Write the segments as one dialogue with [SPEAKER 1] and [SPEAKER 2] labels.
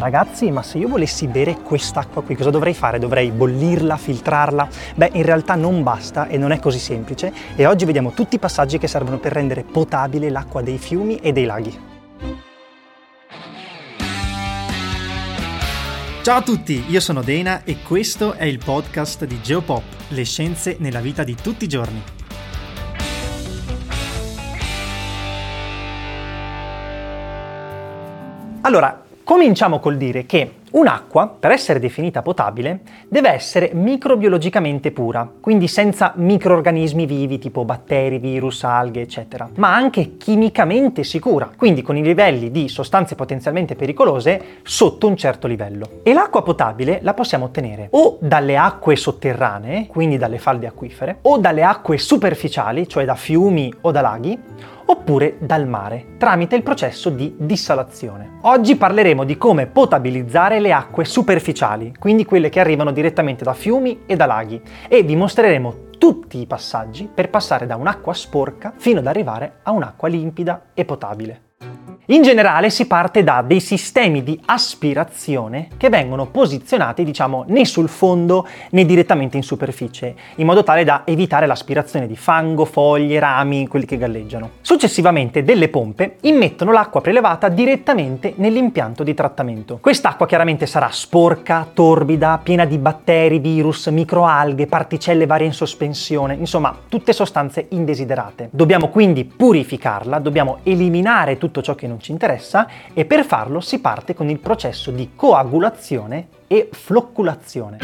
[SPEAKER 1] Ragazzi, ma se io volessi bere quest'acqua qui, cosa dovrei fare? Dovrei bollirla, filtrarla? Beh, in realtà non basta e non è così semplice e oggi vediamo tutti i passaggi che servono per rendere potabile l'acqua dei fiumi e dei laghi. Ciao a tutti, io sono Dena e questo è il podcast di Geopop, le scienze nella vita di tutti i giorni. Allora, cominciamo col dire che Un'acqua, per essere definita potabile, deve essere microbiologicamente pura, quindi senza microorganismi vivi tipo batteri, virus, alghe, eccetera, ma anche chimicamente sicura, quindi con i livelli di sostanze potenzialmente pericolose sotto un certo livello. E l'acqua potabile la possiamo ottenere o dalle acque sotterranee, quindi dalle falde acquifere, o dalle acque superficiali, cioè da fiumi o da laghi, oppure dal mare, tramite il processo di dissalazione. Oggi parleremo di come potabilizzare le acque superficiali, quindi quelle che arrivano direttamente da fiumi e da laghi, e vi mostreremo tutti i passaggi per passare da un'acqua sporca fino ad arrivare a un'acqua limpida e potabile. In generale si parte da dei sistemi di aspirazione che vengono posizionati, diciamo, né sul fondo né direttamente in superficie, in modo tale da evitare l'aspirazione di fango, foglie, rami, quelli che galleggiano. Successivamente delle pompe immettono l'acqua prelevata direttamente nell'impianto di trattamento. Quest'acqua chiaramente sarà sporca, torbida, piena di batteri, virus, microalghe, particelle varie in sospensione, insomma, tutte sostanze indesiderate. Dobbiamo quindi purificarla, dobbiamo eliminare tutto ciò che non ci interessa e per farlo si parte con il processo di coagulazione e flocculazione.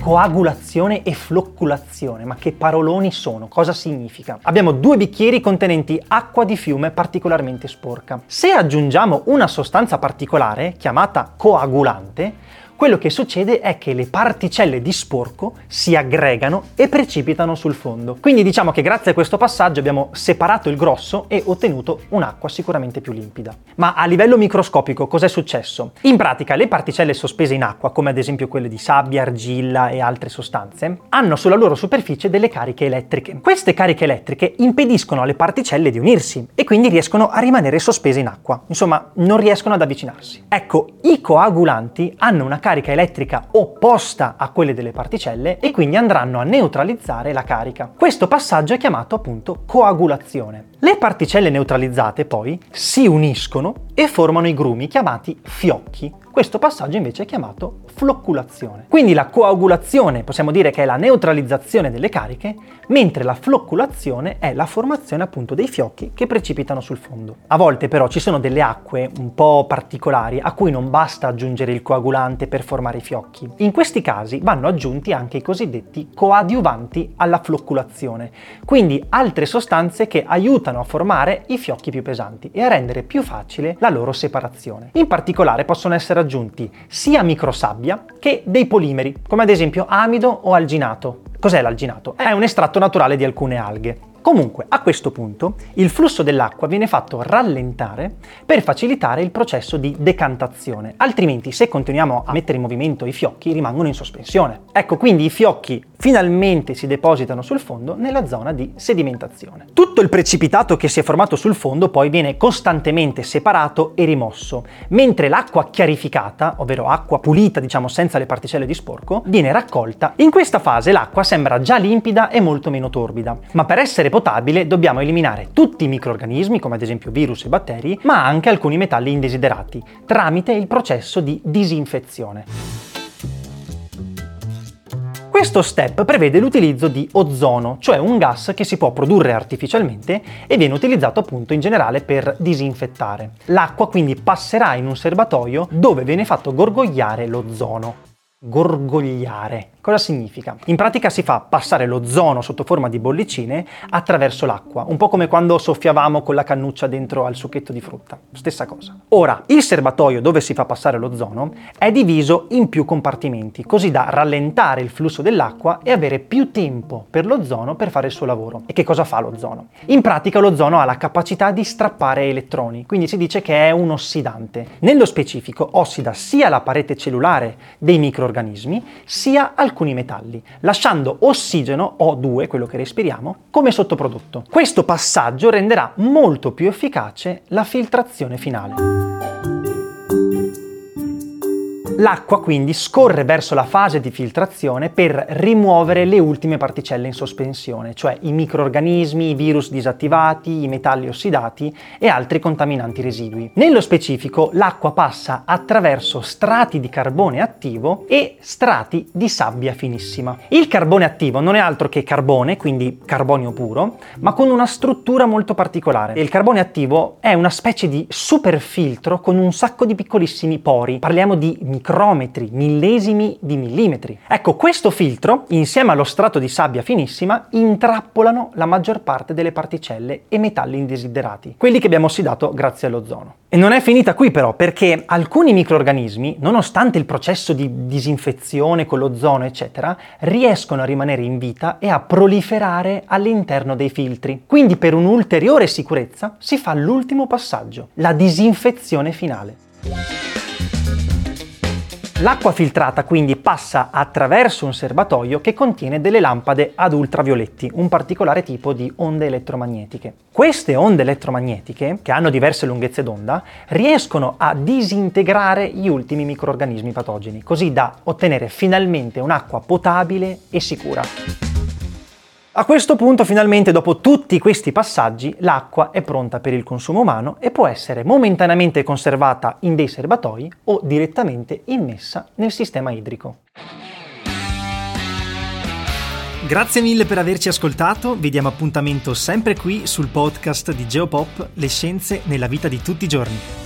[SPEAKER 1] Coagulazione e flocculazione, ma che paroloni sono? Cosa significa? Abbiamo due bicchieri contenenti acqua di fiume particolarmente sporca. Se aggiungiamo una sostanza particolare, chiamata coagulante, quello che succede è che le particelle di sporco si aggregano e precipitano sul fondo. Quindi diciamo che grazie a questo passaggio abbiamo separato il grosso e ottenuto un'acqua sicuramente più limpida. Ma a livello microscopico cos'è successo? In pratica le particelle sospese in acqua, come ad esempio quelle di sabbia, argilla e altre sostanze, hanno sulla loro superficie delle cariche elettriche. Queste cariche elettriche impediscono alle particelle di unirsi e quindi riescono a rimanere sospese in acqua. Insomma, non riescono ad avvicinarsi. Ecco, i coagulanti hanno una carica elettrica opposta a quelle delle particelle e quindi andranno a neutralizzare la carica. Questo passaggio è chiamato appunto coagulazione. Le particelle neutralizzate poi si uniscono e formano i grumi chiamati fiocchi. Questo passaggio invece è chiamato flocculazione. Quindi la coagulazione possiamo dire che è la neutralizzazione delle cariche, mentre la flocculazione è la formazione appunto dei fiocchi che precipitano sul fondo. A volte però ci sono delle acque un po' particolari a cui non basta aggiungere il coagulante per formare i fiocchi. In questi casi vanno aggiunti anche i cosiddetti coadiuvanti alla flocculazione, quindi altre sostanze che aiutano a formare i fiocchi più pesanti e a rendere più facile la loro separazione. In particolare possono essere aggiunti sia microsabbia che dei polimeri, come ad esempio amido o alginato. Cos'è l'alginato? È un estratto naturale di alcune alghe. Comunque, a questo punto, il flusso dell'acqua viene fatto rallentare per facilitare il processo di decantazione, altrimenti se continuiamo a mettere in movimento i fiocchi rimangono in sospensione. Ecco, quindi i fiocchi finalmente si depositano sul fondo nella zona di sedimentazione. Tutto il precipitato che si è formato sul fondo poi viene costantemente separato e rimosso, mentre l'acqua chiarificata, ovvero acqua pulita, diciamo senza le particelle di sporco, viene raccolta. In questa fase l'acqua sembra già limpida e molto meno torbida, ma per essere potabile dobbiamo eliminare tutti i microorganismi, come ad esempio virus e batteri, ma anche alcuni metalli indesiderati, tramite il processo di disinfezione. Questo step prevede l'utilizzo di ozono, cioè un gas che si può produrre artificialmente e viene utilizzato appunto in generale per disinfettare. L'acqua quindi passerà in un serbatoio dove viene fatto gorgogliare l'ozono. Gorgogliare. Cosa significa? In pratica si fa passare l'ozono sotto forma di bollicine attraverso l'acqua, un po' come quando soffiavamo con la cannuccia dentro al succhetto di frutta. Stessa cosa. Ora, il serbatoio dove si fa passare l'ozono è diviso in più compartimenti, così da rallentare il flusso dell'acqua e avere più tempo per l'ozono per fare il suo lavoro. E che cosa fa l'ozono? In pratica l'ozono ha la capacità di strappare elettroni, quindi si dice che è un ossidante. Nello specifico ossida sia la parete cellulare dei microorganismi, sia alcuni alcuni metalli, lasciando ossigeno O2, quello che respiriamo, come sottoprodotto. Questo passaggio renderà molto più efficace la filtrazione finale. L'acqua quindi scorre verso la fase di filtrazione per rimuovere le ultime particelle in sospensione, cioè i microorganismi, i virus disattivati, i metalli ossidati e altri contaminanti residui. Nello specifico l'acqua passa attraverso strati di carbone attivo e strati di sabbia finissima. Il carbone attivo non è altro che carbone, quindi carbonio puro, ma con una struttura molto particolare. Il carbone attivo è una specie di superfiltro con un sacco di piccolissimi pori. Parliamo di micrometri, millesimi di millimetri. Ecco, questo filtro, insieme allo strato di sabbia finissima, intrappolano la maggior parte delle particelle e metalli indesiderati, quelli che abbiamo ossidato grazie all'ozono. E non è finita qui però, perché alcuni microorganismi, nonostante il processo di disinfezione con l'ozono, eccetera, riescono a rimanere in vita e a proliferare all'interno dei filtri. Quindi per un'ulteriore sicurezza si fa l'ultimo passaggio, la disinfezione finale. L'acqua filtrata quindi passa attraverso un serbatoio che contiene delle lampade ad ultravioletti, un particolare tipo di onde elettromagnetiche. Queste onde elettromagnetiche, che hanno diverse lunghezze d'onda, riescono a disintegrare gli ultimi microorganismi patogeni, così da ottenere finalmente un'acqua potabile e sicura. A questo punto, finalmente, dopo tutti questi passaggi, l'acqua è pronta per il consumo umano e può essere momentaneamente conservata in dei serbatoi o direttamente immessa nel sistema idrico. Grazie mille per averci ascoltato, vi diamo appuntamento sempre qui sul podcast di Geopop, le scienze nella vita di tutti i giorni.